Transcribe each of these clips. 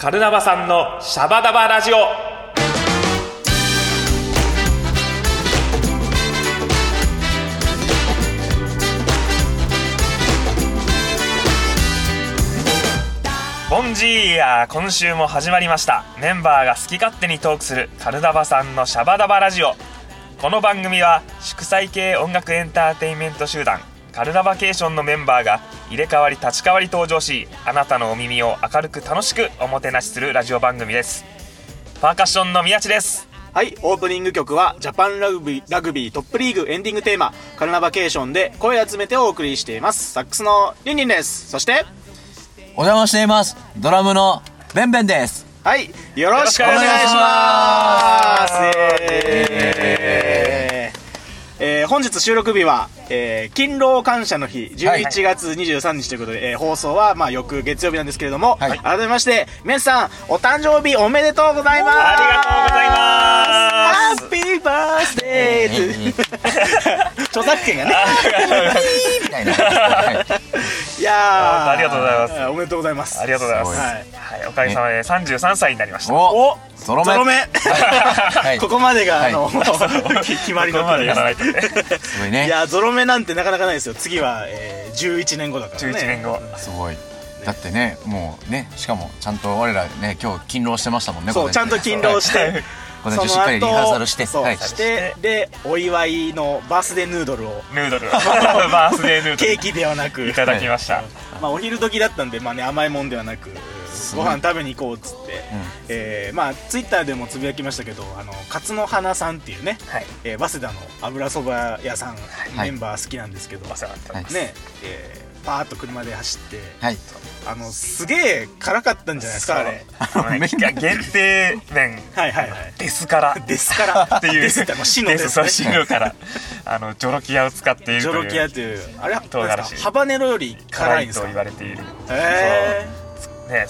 カルナバさんのシャバダバラジオ。ボンジーヤー今週も始まりました。メンバーが好き勝手にトークするカルナバさんのシャバダバラジオ。この番組は祝祭系音楽エンターテインメント集団カルナバケーションのメンバーが入れ替わり立ち替わり登場しあなたのお耳を明るく楽しくおもてなしするラジオ番組ですパーカッションの宮地ですはい、オープニング曲はジャパンラグビーラグビートップリーグエンディングテーマカルナバケーションで声集めてお送りしています。サックスのリンリンです。そして、お邪魔しています。ドラムのベンベンです。はい、よろしくお願いします。えーえー本日収録日は、えー勤労感謝の日11月23日ということで、えー放送はまあ翌月曜日なんですけれども、はい。改めまして皆さんお誕生日おめでとうございます。ありがとうございますハッピーバースデー。著作権がね。みたいな。はい。いやー。ありがとうございます。おめでとうございます。ありがとうございます。すごいはい。はい、おかげさまで33歳になりました。おゾロ目。ゾロ目。はい。ここまでが、はい。あの決まりのここまでやらないとね。すごいね。いやゾロ目なんてなかなかないですよ。次は、えー、11年後だからね。11年後。すごい。だってね、もうね、しかもちゃんと我らね、今日勤労してましたもんね。そうちゃんと勤労して午前中しっかりリハーサルしてそう、はい。してでお祝いのバースデーヌードルを。ヌードル。バースデーヌードル。ケーキではなく。いただきました、まあお昼時だったんで、まあね、甘いもんではなくご飯食べに行こうっつって、えーまあツイッターでもつぶやきましたけどあの勝の花さんっていうね、はい。えー早稲田の油そば屋さん、はい。メンバー好きなんですけど、お世話になってます、ねえーパーッと車で走って、はい。あのすげえ辛かったんじゃないですかあれ。限定麺。はいはい。はいですから。ですから。っていう。ですってもう死のですそうね死のから。あのジョロキアを使っているという。ジョロキアというあれは唐辛子。ハバネロより辛辛いんですか？言われている。へそう。ね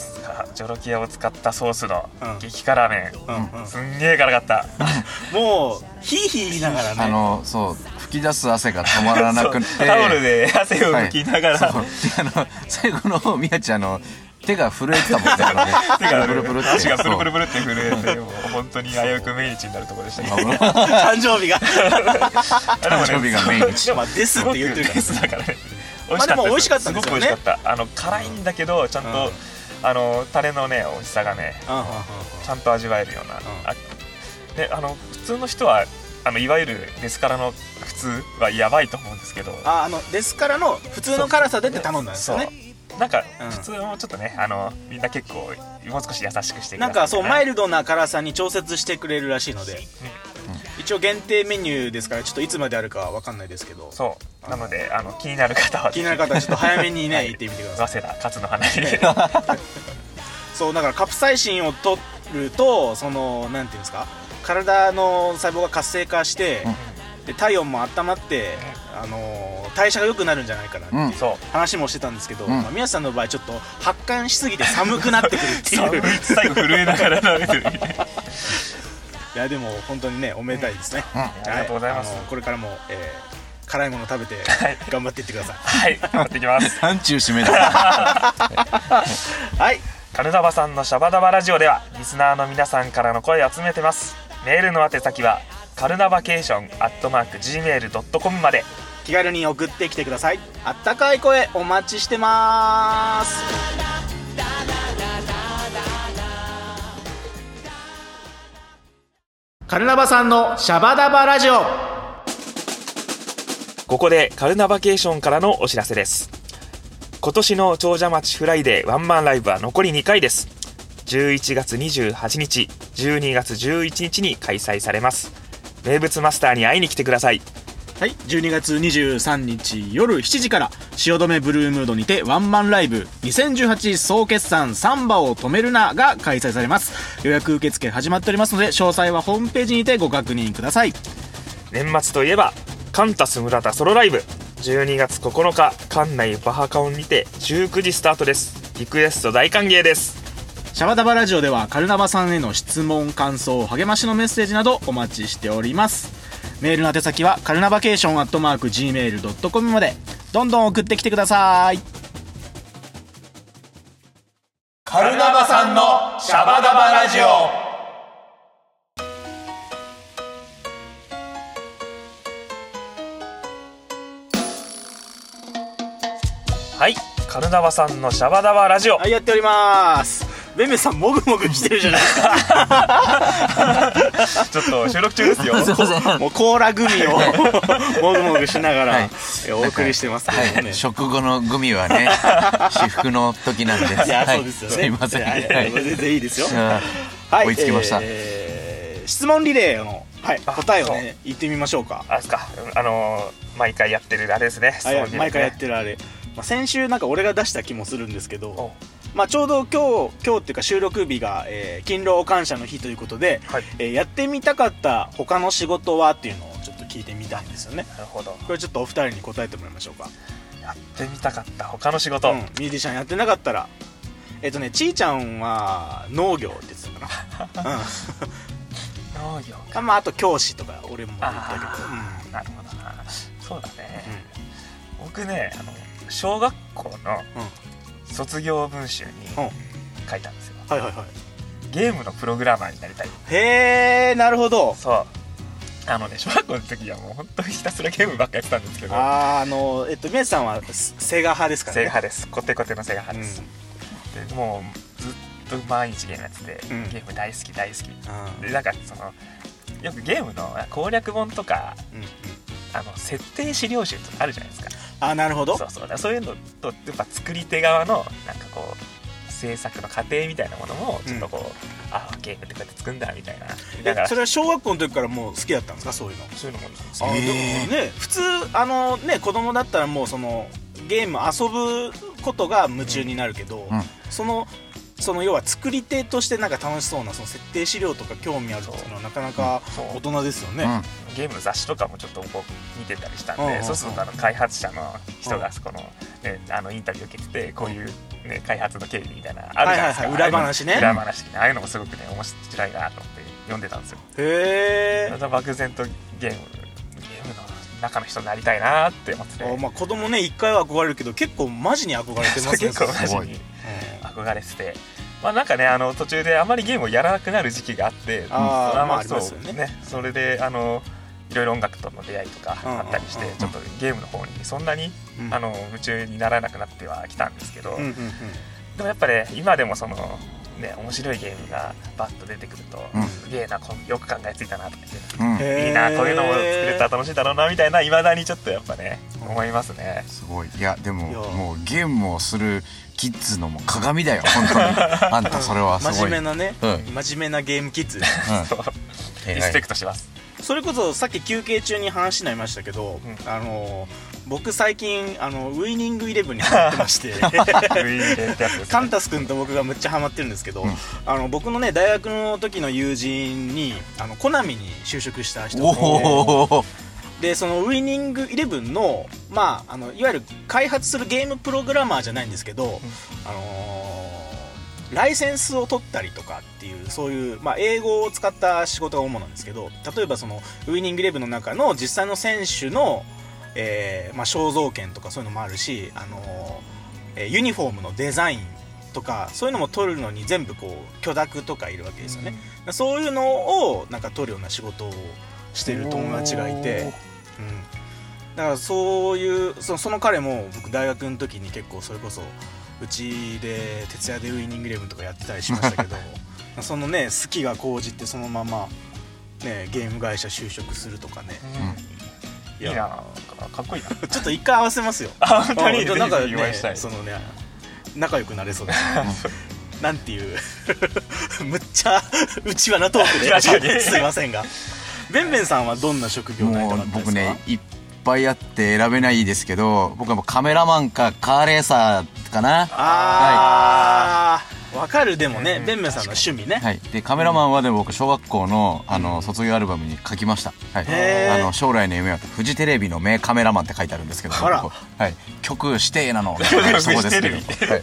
ジョロキアを使ったソースのうん。激辛麺、うんうん。すんげえ辛かった。もうヒーヒー言いながらね。あの、そう、吹き出す汗が止まらなくて。タオルで汗を拭きながら、はいあの、最後の方、宮地あの、手が震えてたもんね。手がプルプルって。足がプルプルそうプルって震えてもう本当に危うく命日になるところでしたけど。誕生日が。誕生日が命日。でもまあですって言ってる。からですだから。ね美まあでも美味しかったすよ。ね。ごく美味しかった。あの辛いんだけどちゃんと、うん。あのタレのね美味しさがねちゃんと味わえるような、あであの普通の人はあのいわゆるデスカラの普通はやばいと思うんですけど。ああのですからの普通の辛さでって頼んだんですよね。なんかうん普通もちょっとねあのみんな結構もう少し優しくしてくだなんかそうマイルルドな辛さに調節してくれるらしいので。一応限定メニューですからちょっといつまであるかは分かんないですけど。そう。なのであの気になる方は気になる方はちょっと早めにね はい。行ってみてください。早稲田勝の花に そうだからカプサイシンを取るとそのなんていうんですか？体の細胞が活性化して、で体温も温まって、あのー代謝が良くなるんじゃないかなっていう話もしてたんですけど、ん。まあ、宮下さんの場合ちょっと発汗しすぎて寒くなってくるっていう。最後震えながら食べてる。みたいないやでも本当にねおめでたいですね、うん。はありがとうございます。これからも、えー辛いもの食べてはい。頑張っていってください。はい。頑張っていきます。はい。カルナバさんのシャバダバラジオではリスナーの皆さんからの声を集めてますメールの宛先はカルナバケーションアットマーク Gmail.com まで。気軽に送ってきてください。あったかい声お待ちしてます。カルナバさんのシャバダバラジオ。ここでカルナバケーションからのお知らせです。今年の長者町フライデーワンマンライブは残り2回です11月28日12月11日に開催されます。名物マスターに会いに来てください。はい12月23日夜7時から汐留ブルームードにてワンマンライブ2018総決算サンバを止めるなが開催されます。予約受付始まっておりますので詳細はホームページにてご確認ください。年末といえばカンタス村田ソロライブ。12月9日館内バハカオンにて19時スタートです。リクエスト大歓迎ですシャバダバラジオではカルナバさんへの質問感想励ましのメッセージなどお待ちしております。メールの宛先はカルナバケーションアットマーク Gmail.com まで。どんどん送ってきてください。カルナバさんのシシャバダバラジオ。はいカルナバさんのシャバダバラジオ。はいやっておりますベンベンさんもぐもぐしてるじゃないですか。ちょっと収録中ですよ。すいませんもうコーラグミを もぐもぐしながら、はい。えお送りしてますけどもね、はい、食後のグミはね至福の時なんです。いや、はい。そうですよね。すいません。はいはい。全然いいですよ。あはい。追いつきました。えー質問リレーの、はい、あ答えをね言ってみましょうか。あすか。あのー毎回やってるあれですね。ね。毎回やってるあれ、まあ、先週なんか俺が出した気もするんですけどおまあ、ちょうど今日今日っていうか収録日が、えー勤労感謝の日ということで、はい。えーやってみたかった他の仕事はっていうのをちょっと聞いてみたいんですよね。なるほど。これちょっとお二人に答えてもらいましょうか、やってみたかった他の仕事、うん、ミュージシャンやってなかったら。えっ、とねちーちゃんは農業って言ってたかな、うん。農業あまあ、あと教師とか俺も言ったけど、あーなるほどな。そうだね、僕ねあの小学校のうん卒業文集に書いたんですよ。はいはいはい。ゲームのプログラマーになりたい。へえなるほど。そう。あのね小学校の時はもう本当にひたすらゲームばっかやってたんですけど。あーあのえっと宮地さんはセセガ派ですからね。セガ派です。コテコテのセガ派です、うん。でもうずっと毎日ゲームやってて、うん。ゲーム大好き大好き。うん。でなんかそのよくゲームの攻略本とかあの設定資料集とかあるじゃないですか。あなるほど。そうそう。そういうのとやっぱ作り手側のなんかこう制作の過程みたいなものもちょっとこう、あゲームってこうやって作るんだみたいな。だからえそれは小学校の時からもう好きだったんですか？そういうの。そういうのもあへーでもね普通あのね子供だったらもうそのゲーム遊ぶことが夢中になるけど、うん。そのその要は作り手としてなんか楽しそうなその設定資料とか興味あるっていうのはなかなか大人ですよね、うん。ゲームの雑誌とかもちょっとこう見てたりしたんで、うん。そうするとあの開発者の人がそこの,、ね、あのインタビュー受けててこういう、ね、開発の経緯みたいなあるじゃないですか、はいはいはい。裏話ね。裏話ね。ああいうのもすごくね面白いなと思って読んでたんですよ。へえまた漠然とゲームゲームの中の人になりたいなって思ってて。あまあ子供ね一回は憧れるけど結構マジに憧れてますね。結構マジに憧れてて。まあなんかねあの途中であまりゲームをやらなくなる時期があってあーまあありうんそうますよね。それであのいろいろ音楽との出会いとかあったりして、ちょっとゲームの方にそんなに、うん。あの夢中にならなくなってはきたんですけど、うんうんうん。でもやっぱね今でもそのね面白いゲームがバッと出てくると、うん。すげえなよく考えついたなとか言って。うん。いいなこういうのも作れたら楽しいだろうなみたいないまだにちょっとやっぱね思いますね。すごい。いやでももうゲームをするキッズのもう鏡だよ本当に。あんたそれはすごい。真面目なね、うん。真面目なゲームキッズ。そううん。リスペクトします。それこそさっき休憩中に話になりましたけど、うん。あの僕最近あのウイニングイレブンにハマってまして。カンタス君と僕がむっちゃハマってるんですけど、うん。あの僕のね大学の時の友人にあのコナミに就職した人おでそのウイニングイレブンの,、まあ、あのいわゆる開発するゲームプログラマーじゃないんですけど、あのーライセンスを取ったりとかっていうそういう、まあ、英語を使った仕事が主なんですけど例えばそのウイニングイレブンの中の実際の選手の、えーまあ、肖像権とかそういうのもあるし、あのーえーユニフォームのデザインとかそういうのも取るのに全部こう許諾とかいるわけですよね、そういうのをなんか取るような仕事をしてる友達がいて、うん、だからそういうそその彼も僕大学の時に結構それこそうちで徹夜でウイニングイレブンとかやってたりしましたけど そのね好きが高じてそのまま、ね、ゲーム会社就職するとかね。うん。いいなかっこいいな。ちょっと一回合わせますよ。あ本当に？うん。なんかねそのね仲良くなれそうだなんていう むっちゃうちわなトークで。すいませんが。ベンベンさんはどんな職業になりたかったですか？僕ねいっぱいあって選べないですけど僕はもうカメラマンかカーレーサーかな。あーわかるでもね、うん。ベンベンさんの趣味ね、はい、でカメラマンはでも僕小学校のあの卒業アルバムに書きました、はい、あの将来の夢はフジテレビの名カメラマンって書いてあるんですけどはい、曲指定なの。曲そこですけど、はい、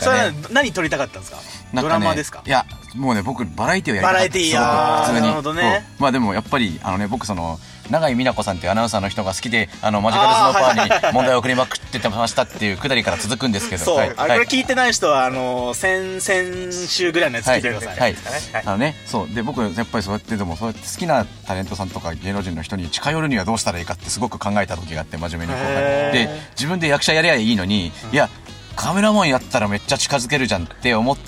それ何撮りたかったんですか？ドラマですか？いやもうね僕バラエティをやりたかった。バラエティー普通に。なるほどね。まあでもやっぱりあのね僕その永井美奈子さんっていうアナウンサーの人が好きであのマジカルスノーパーに問題を送りまくってましたっていうくだりから続くんですけど。そう、はい。あこれ聞いてない人はあの先々週ぐらいのやつ聞いてください、はい、はい。あのねそう。で僕やっぱりそうやってでもそうやって好きなタレントさんとか芸能人の人に近寄るにはどうしたらいいかってすごく考えた時があって真面目にこう。で自分で役者やりゃいいのに、いやカメラマンやったらめっちゃ近づけるじゃんって思っ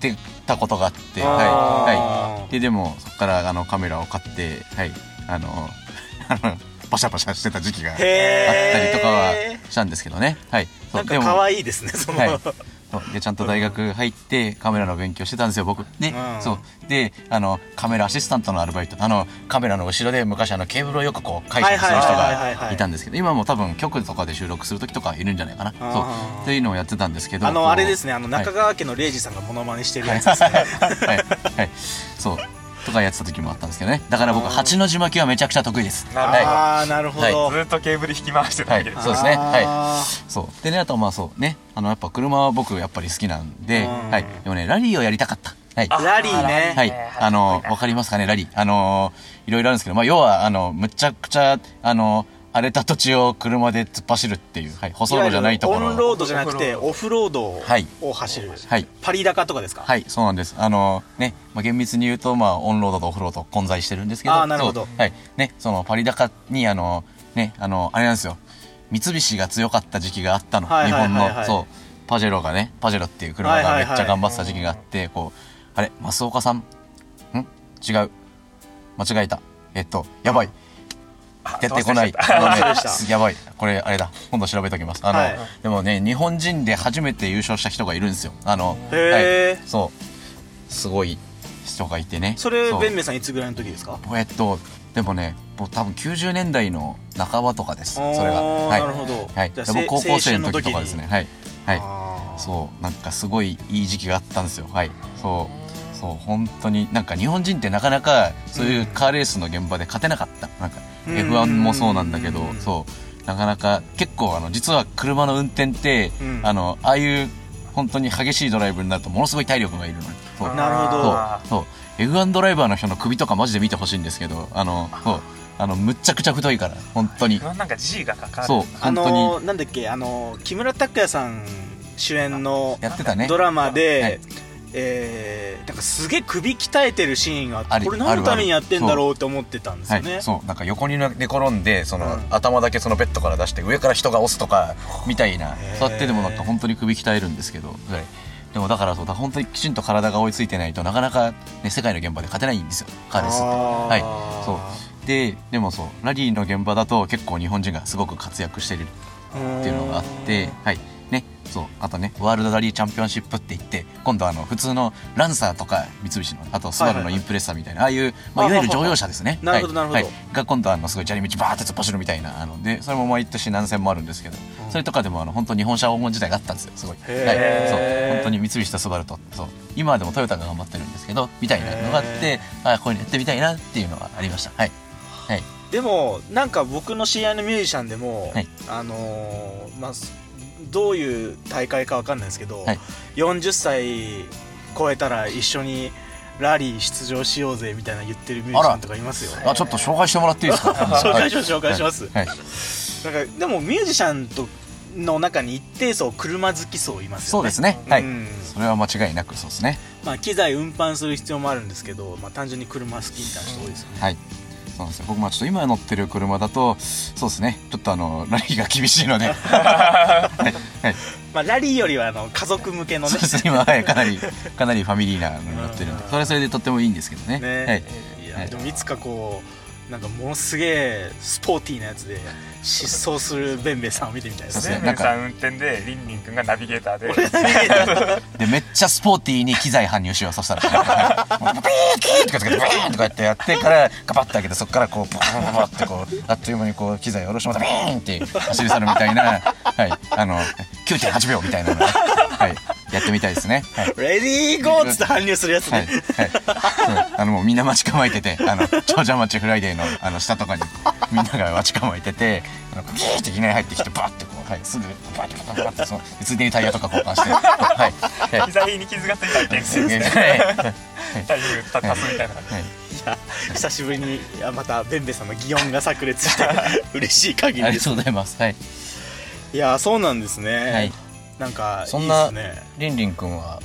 てたことがあってはいはい。ででもそこからあのカメラを買ってはい。あの パシャパシャしてた時期があったりとかはしたんですけどね。はい。そなかうんでも可愛いですねその、はいでちゃんと大学入ってカメラの勉強してたんですよ僕。ね、うん。そう。であのカメラアシスタントのアルバイト。あのカメラの後ろで昔あのケーブルをよくこう解釈する人がいたんですけど今も多分局とかで収録する時とかいるんじゃないかな。そうあーっていうのをやってたんですけどあのあれですねあのはい。中川家の礼二さんがモノマネしてるはいやつですね、はい。はい。そうとかやってた時もあったんですけどね。だから僕八の字巻きはめちゃくちゃ得意です。なるほど。はああなるほど、はずっとケーブル引き回してたわけです、はい。そうですね。はい。あそう。でねあとまあそうね。あのやっぱ車は僕やっぱり好きなんで、うん。はい、でもねラリーをやりたかった。はい。ーラリーね。はい、あの、わかりますかね、ラリー。あのいろいろあるんですけど、まあ、要は、あの、むちゃくちゃ、あの、荒れた土地を車で突っ走るっていう、はい、舗装路じゃないところオンロードじゃなくてオフロードはいを走る、はいパリ高とかですか、はい、そうなんです。あの、ね、まあ、厳密に言うと、まあ、オンロードとオフロード混在してるんですけど、あーなるほどはい。ね、その、パリ高に、あの、ね、あの、あれなんですよ。三菱が強かった時期があったの。はい日はいはいはい本の、そう、パジェロがね、パジェロっていう車がめっちゃ頑張ってた時期があって、こう、あれ、増岡さん？ん？違う。間違えた。えっと、やばい。出てこない。やばい。これ、あれだ。今度調べときます。あの、はい。でもね、日本人で初めて優勝した人がいるんですよ。あの、はい。そう。すごい人がいてね。それう。弁明さんいつぐらいの時ですかえっと、でもね、もう。多分90年代の半ばとかです。それが。はい。なるほどはい。僕高校生の時とかですね。はい。はい。そう。なんかすごいいい時期があったんですよ。はい。そう。そう、本当に、なんか日本人ってなかなかそう。いう。カーレースの現場で勝てなかった。なんかう。ん F1 もそうなんだけどう、んそう。なかなか、結構あの、実は車の運転って、うんあの、ああいう本当に激しいドライブになるとものすごい体力がいるのに。そうなるほどそう、そう。F1 ドライバーの人の首とかマジで見てほしいんですけど、あの、そう。あの、むっちゃくちゃ太いから、本当に。なんか G がかかるそう、あ本当に。のーなんだっけあのー木村拓哉さん主演のやってたね。ドラマで、はいえーなんかすげえ首鍛えてるシーンがあってこれ何のためにやってんだろうって思ってたんですよね、はい、そう。なんか横に寝転んでその、うん。頭だけそのベッドから出して上から人が押すとかみたいなへー。そうやってでもなんか本当に首鍛えるんですけど、はい、でもだからそうだ本当にきちんと体が追いついてないとなかなか、ね、世界の現場で勝てないんですよ。カーレースって。はい。そう。ででもそうラリーの現場だと結構日本人がすごく活躍してるっていうのがあってはいねそうあとねワールドラリーチャンピオンシップって言って今度あの普通のランサーとか三菱のあとスバルのインプレッサーみたいな、ああいう、まあ、いわゆる乗用車ですね。なるほどなるほど。はい。はいが今度あのすごい砂利道バーって突っ走るみたいなあのでそれも毎年何戦もあるんですけど、それとかでもあの本当日本車黄金時代があったんですよすごい、はい、そう。本当に三菱とスバルとそう。今はでもトヨタが頑張ってるんですけどみたいなのがあってあこういうのやってみたいなっていうのはありました。はい。はい。でもなんか僕の知り合いのミュージシャンでも、はい。あのーまあすどういう大会かわかんないですけど、はい。40歳超えたら一緒にラリー出場しようぜみたいな言ってるミュージシャンとかいますよあちょっと紹介してもらっていいですか？紹介します紹介します、はい、なんかでもミュージシャンとの中に一定層車好き層いますよね。そうですね。はい、うん。それは間違いなくそうですね。まあ、機材運搬する必要もあるんですけど、まあ、単純に車好きみたいな人多いですよね、はいそうなんですよ。僕まあちょっと今乗ってる車だとそうですね。ちょっとあのラリーが厳しいので。はい、はい、まあ、ラリーよりはあの家族向けのね。そうですね。今はいかなりかなりファミリーなのに乗ってるんで。それはそれでとってもいいんですけどね。ね。はい。いやはい。でもいつかこうなんかものすげえスポーティーなやつで疾走するベンベさんを見てみたいですね。ベンベンさん運転でリンリン君がナビゲーターで。でめっちゃスポーティーに機材搬入しようそしたらピーキーとかつけてビーンとかやってやってからガパッて開けてそこからこうバーババってこうあっという間にこう機材を下ろしまたビーンって走り去るみたいなはいあの9.8秒みたいなのをはいやってみたいですね。はい。レディーゴーっつって搬入するやつはい、ね、はい、そう。あのもうみんな待ち構えててあの長者町フライデーのあの下とかにみんなが待ち構えててあのギーっていきなり入ってきてバーってこうはい、すぐバッバッバッバッってそのついでにタイヤとか交換してはい。はい。膝に傷がついたら転生ですねはい。タイミングた足すみたいな。久しぶりにまたベンベさんの擬音が炸裂して嬉しい限りです。ありがとうございます。はい。いやそうなんですね、はいなんかそんなりんりんくんは？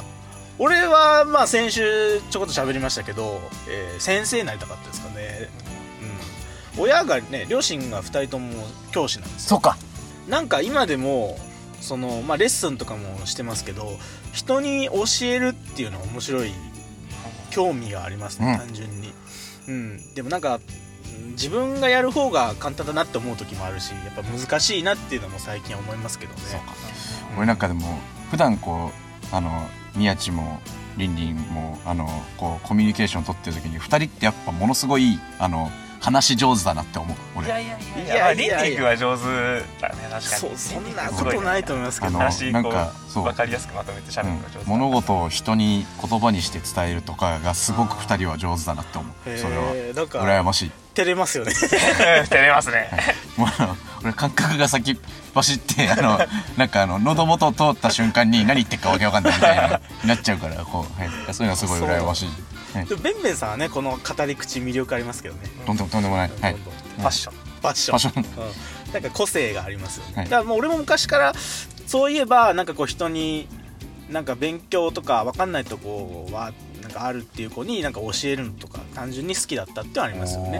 俺はまあ先週ちょこっと喋りましたけど、えー先生になりたかったですかね、うん、親がね両親が2人とも教師なんですそうか。なんか今でもその、まあ、レッスンとかもしてますけど人に教えるっていうのは面白い興味がありますね、うん。単純に、うん、でもなんかうん自分がやる方が簡単だなって思う時もあるしやっぱ難しいなっていうのも最近思いますけどね。俺なんかでも普段こうあの宮地もりんりんもあのこうコミュニケーション取ってる時に2人ってやっぱものすごいあの話上手だなって思う俺。いやいやいいや。やいやいやいやリンリン君は上手だね確かに。そうそんなことないと思いますけど。話こなんかそう。う分かりやすくまとめて喋るのが上手だ物事を人に言葉にして伝えるとかがすごく2人は上手だなって思う。それは。羨ましい。照れますよね。照れますね。もうあの俺感覚が先走ってあのなんかあの喉元を通った瞬間に何言ってるかわけわかんないみたいなになっちゃうからこう、はい、そういうのはすごい羨ましい、はい、でもベンベンさんはねこの語り口魅力ありますけどね。とんでもとんでもない、はい。ファッション。ファッション。ファッション。うん、なんか個性がありますよね、はい。だからもう俺も昔からそういえばなんかこう人になんか勉強とか分かんないとこはなんかあるっていう子になんか教えるのとか単純に好きだったってありますよね。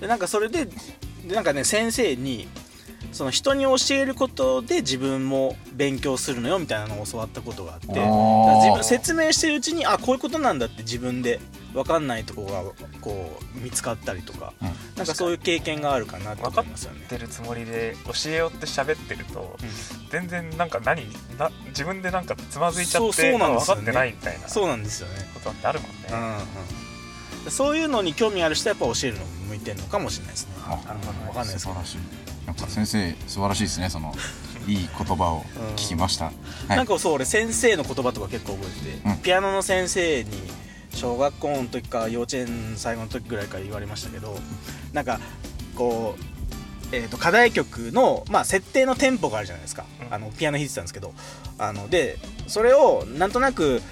でなんかそれででなんかね先生にその人に教えることで自分も勉強するのよみたいなのを教わったことがあって自分説明してるうちにあこういうことなんだって自分で分かんないとこがこう見つかったりとか、うん。なんかそういう経験があるかなっ思いますよね。てるつもりで教えようって喋ってると全然なんか何な自分でなんかつまずいちゃってそうなんですよね。分かってないみたいなそうなんですよね。ことってあるもんね。うんうん、そういうのに興味ある人はやっぱ教えるの向いてるのかもしれないですね。あなるほどわかんないですけどなんか先生素晴らしいですねそのいい言葉を聞きました、はい。なんかそう俺先生の言葉とか結構覚えてて、うん。ピアノの先生に小学校の時か幼稚園最後の時ぐらいから言われましたけどなんかこう、えー、と課題曲の、まあ、設定のテンポがあるじゃないですか、うん。あのピアノ弾いてたんですけど。あのでそれをなんとなく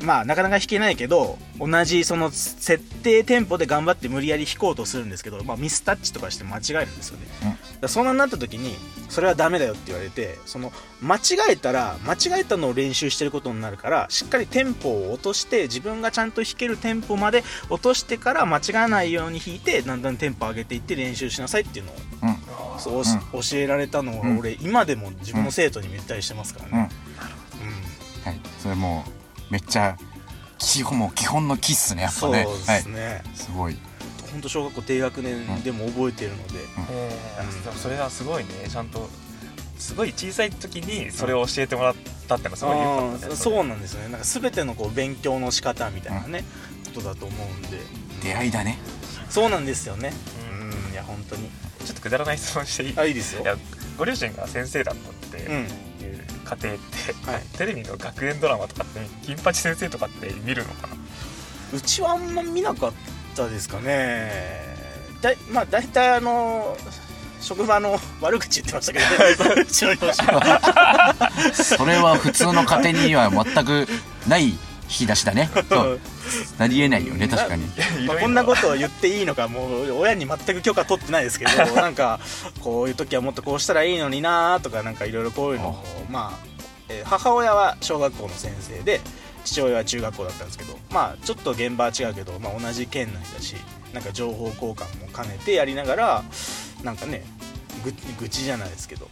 まあなかなか弾けないけど同じその設定テンポで頑張って無理やり弾こうとするんですけど、まあ、ミスタッチとかして間違えるんですよね、うん。そんなになった時にそれはダメだよって言われてその間違えたら間違えたのを練習してることになるからしっかりテンポを落として自分がちゃんと弾けるテンポまで落としてから間違わないように弾いてだんだんテンポ上げていって練習しなさいっていうのをうん。そう、教えられたのうん。を俺今でも自分の生徒にも言ったりしてますからうん。ね、はい。それもうめっちゃ基本もう基本のキッスねやっぱそうねですね、はい。すごい。本当小学校低学年でも覚えてるので、えうん。ーそれはすごいね。ちゃんとすごい小さい時にそれを教えてもらったってのはすごい良かったそうなんですよね。なんか全てのこう勉強の仕方みたいなね、ことだと思うんで。出会いだね。そうなんですよね。ううんいや本当に。ちょっとくだらない質問していい？あいいですよ。いやご両親が先生だったってうん家庭って、はい。テレビの学園ドラマとかって金八先生とかって見るのかな？うちはあんま見なかったですかね。だいまあ大体あの職場の悪口言ってましたけど、ね、うちの両親はそれは普通の家庭には全くない引き出しだね。そう。なりえないよね確かに。まあ、こんなことを言っていいのかもう親に全く許可取ってないですけど なんかこういう時はもっとこうしたらいいのになとかなんかいろいろこういうのをまあ、えー母親は小学校の先生で父親は中学校だったんですけどまあちょっと現場は違うけど、まあ、同じ県内だしなんか情報交換も兼ねてやりながらなんかねぐ愚痴じゃないですけど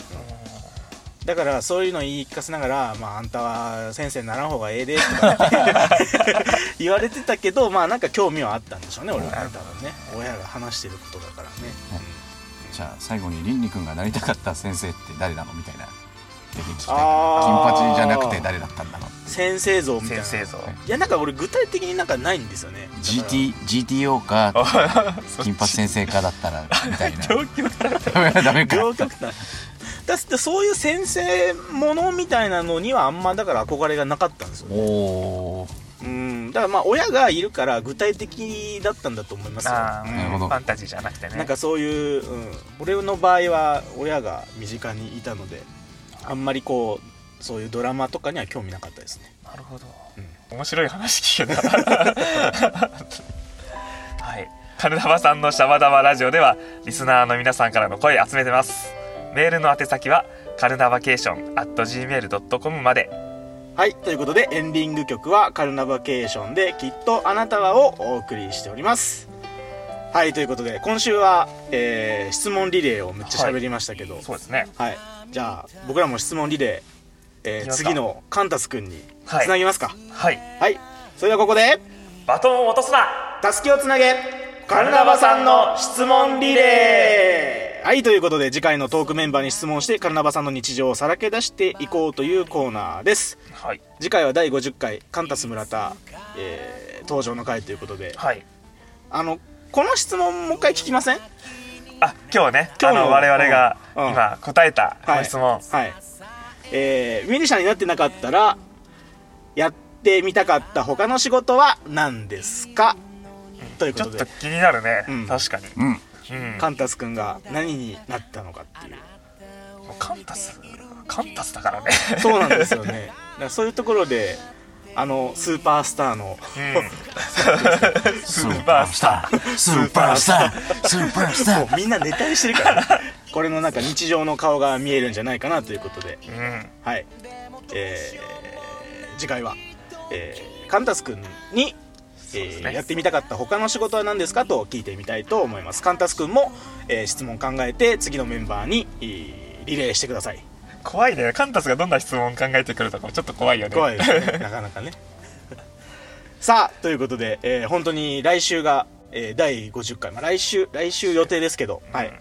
だからそういうの言い聞かせながら、まあ、あんたは先生にならん方がええでとか 言われてたけどまあなんか興味はあったんでしょうね俺はね多分ね。親が話してることだからね、じゃあ最後にりんりくんがなりたかった先生って誰なの？みたいな。ぜひ聞きたい。金八じゃなくて誰だったんだろう先生像みたいな。先生像。いやなんか俺具体的になんかないんですよね。GT GTO か そ金八先生かだったらみたいな。両極端だってそういう先生ものみたいなのにはあんまだから憧れがなかったんですよね。うん。だからまあ親がいるから具体的だったんだと思いますよ。あーなるほど。ファンタジーじゃなくてね。なんかそういう、うん、俺の場合は親が身近にいたのであんまりこうそういうドラマとかには興味なかったですね。なるほど、う面白い話聞けた。はい。カルナバさんのシャバダバラジオではリスナーの皆さんからの声集めてますメールの宛先はカルナバケーション at gmail.com まで。はいということでエンディング曲はカルナバケーションで「きっとあなたは」をお送りしております。はいということで今週は、えー質問リレーをめっちゃ喋りましたけど、そうですね。はい、じゃあ僕らも質問リレー、えー次のカンタスくんにはい。つなぎますか。はい。はい、それではここでバトンを落とすな。たすきをつなげ。カルナバさんの質問リレーはいということで次回のトークメンバーに質問してカルナバさんの日常をさらけ出していこうというコーナーです。はい。次回は第50回カンタス村田、えー登場の回ということで。はい。あのこの質問もう一回聞きません？あ今日ね。今日のあの我々がうん。うん今答えたこの質問、はい、えーミュージシャンになってなかったらやってみたかった他の仕事は何ですか？というちょっとことで気になるね、うん。確かに、うんうん、カンタス君が何になったのかっていう。カンタスカンタスだからね。そうなんですよね。そういうところであのスーパースターのうん。スーパースター。スーパースター。スーパースター。みんなネタにしてるから、これのなんか日常の顔が見えるんじゃないかなということで。うん。はい。えー次回は、えーカンタス君に、えーやってみたかった他の仕事は何ですかと聞いてみたいと思います。カンタス君も、えー質問考えて次のメンバーに、えーリレーしてください。怖いね。カンタスがどんな質問を考えてくるとかもちょっと怖いよね。怖いですね。なかなかね。さあということで、えー本当に来週が、えー第50回、まあ、来週来週予定ですけど、はい。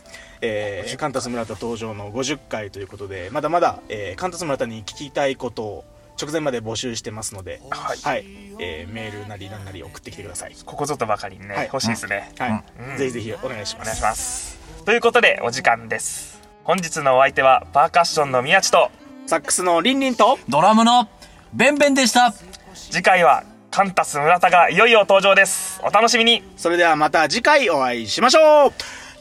えーカンタス村田登場の50回ということでまだまだ、えーカンタス村田に聞きたいことを直前まで募集してますので、はい。えーメールなりなんなり送ってきてください、ここぞとばかりにね、はい。欲しいですね、はい。うん。ぜひぜひお願いします。お願いします。ということでお時間です。本日のお相手はパーカッションの宮地とサックスのリンリンとドラムのベンベンでした。次回はカンタス村田がいよいよ登場です。お楽しみに。それではまた次回お会いしましょう。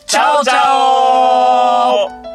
チャオチャオ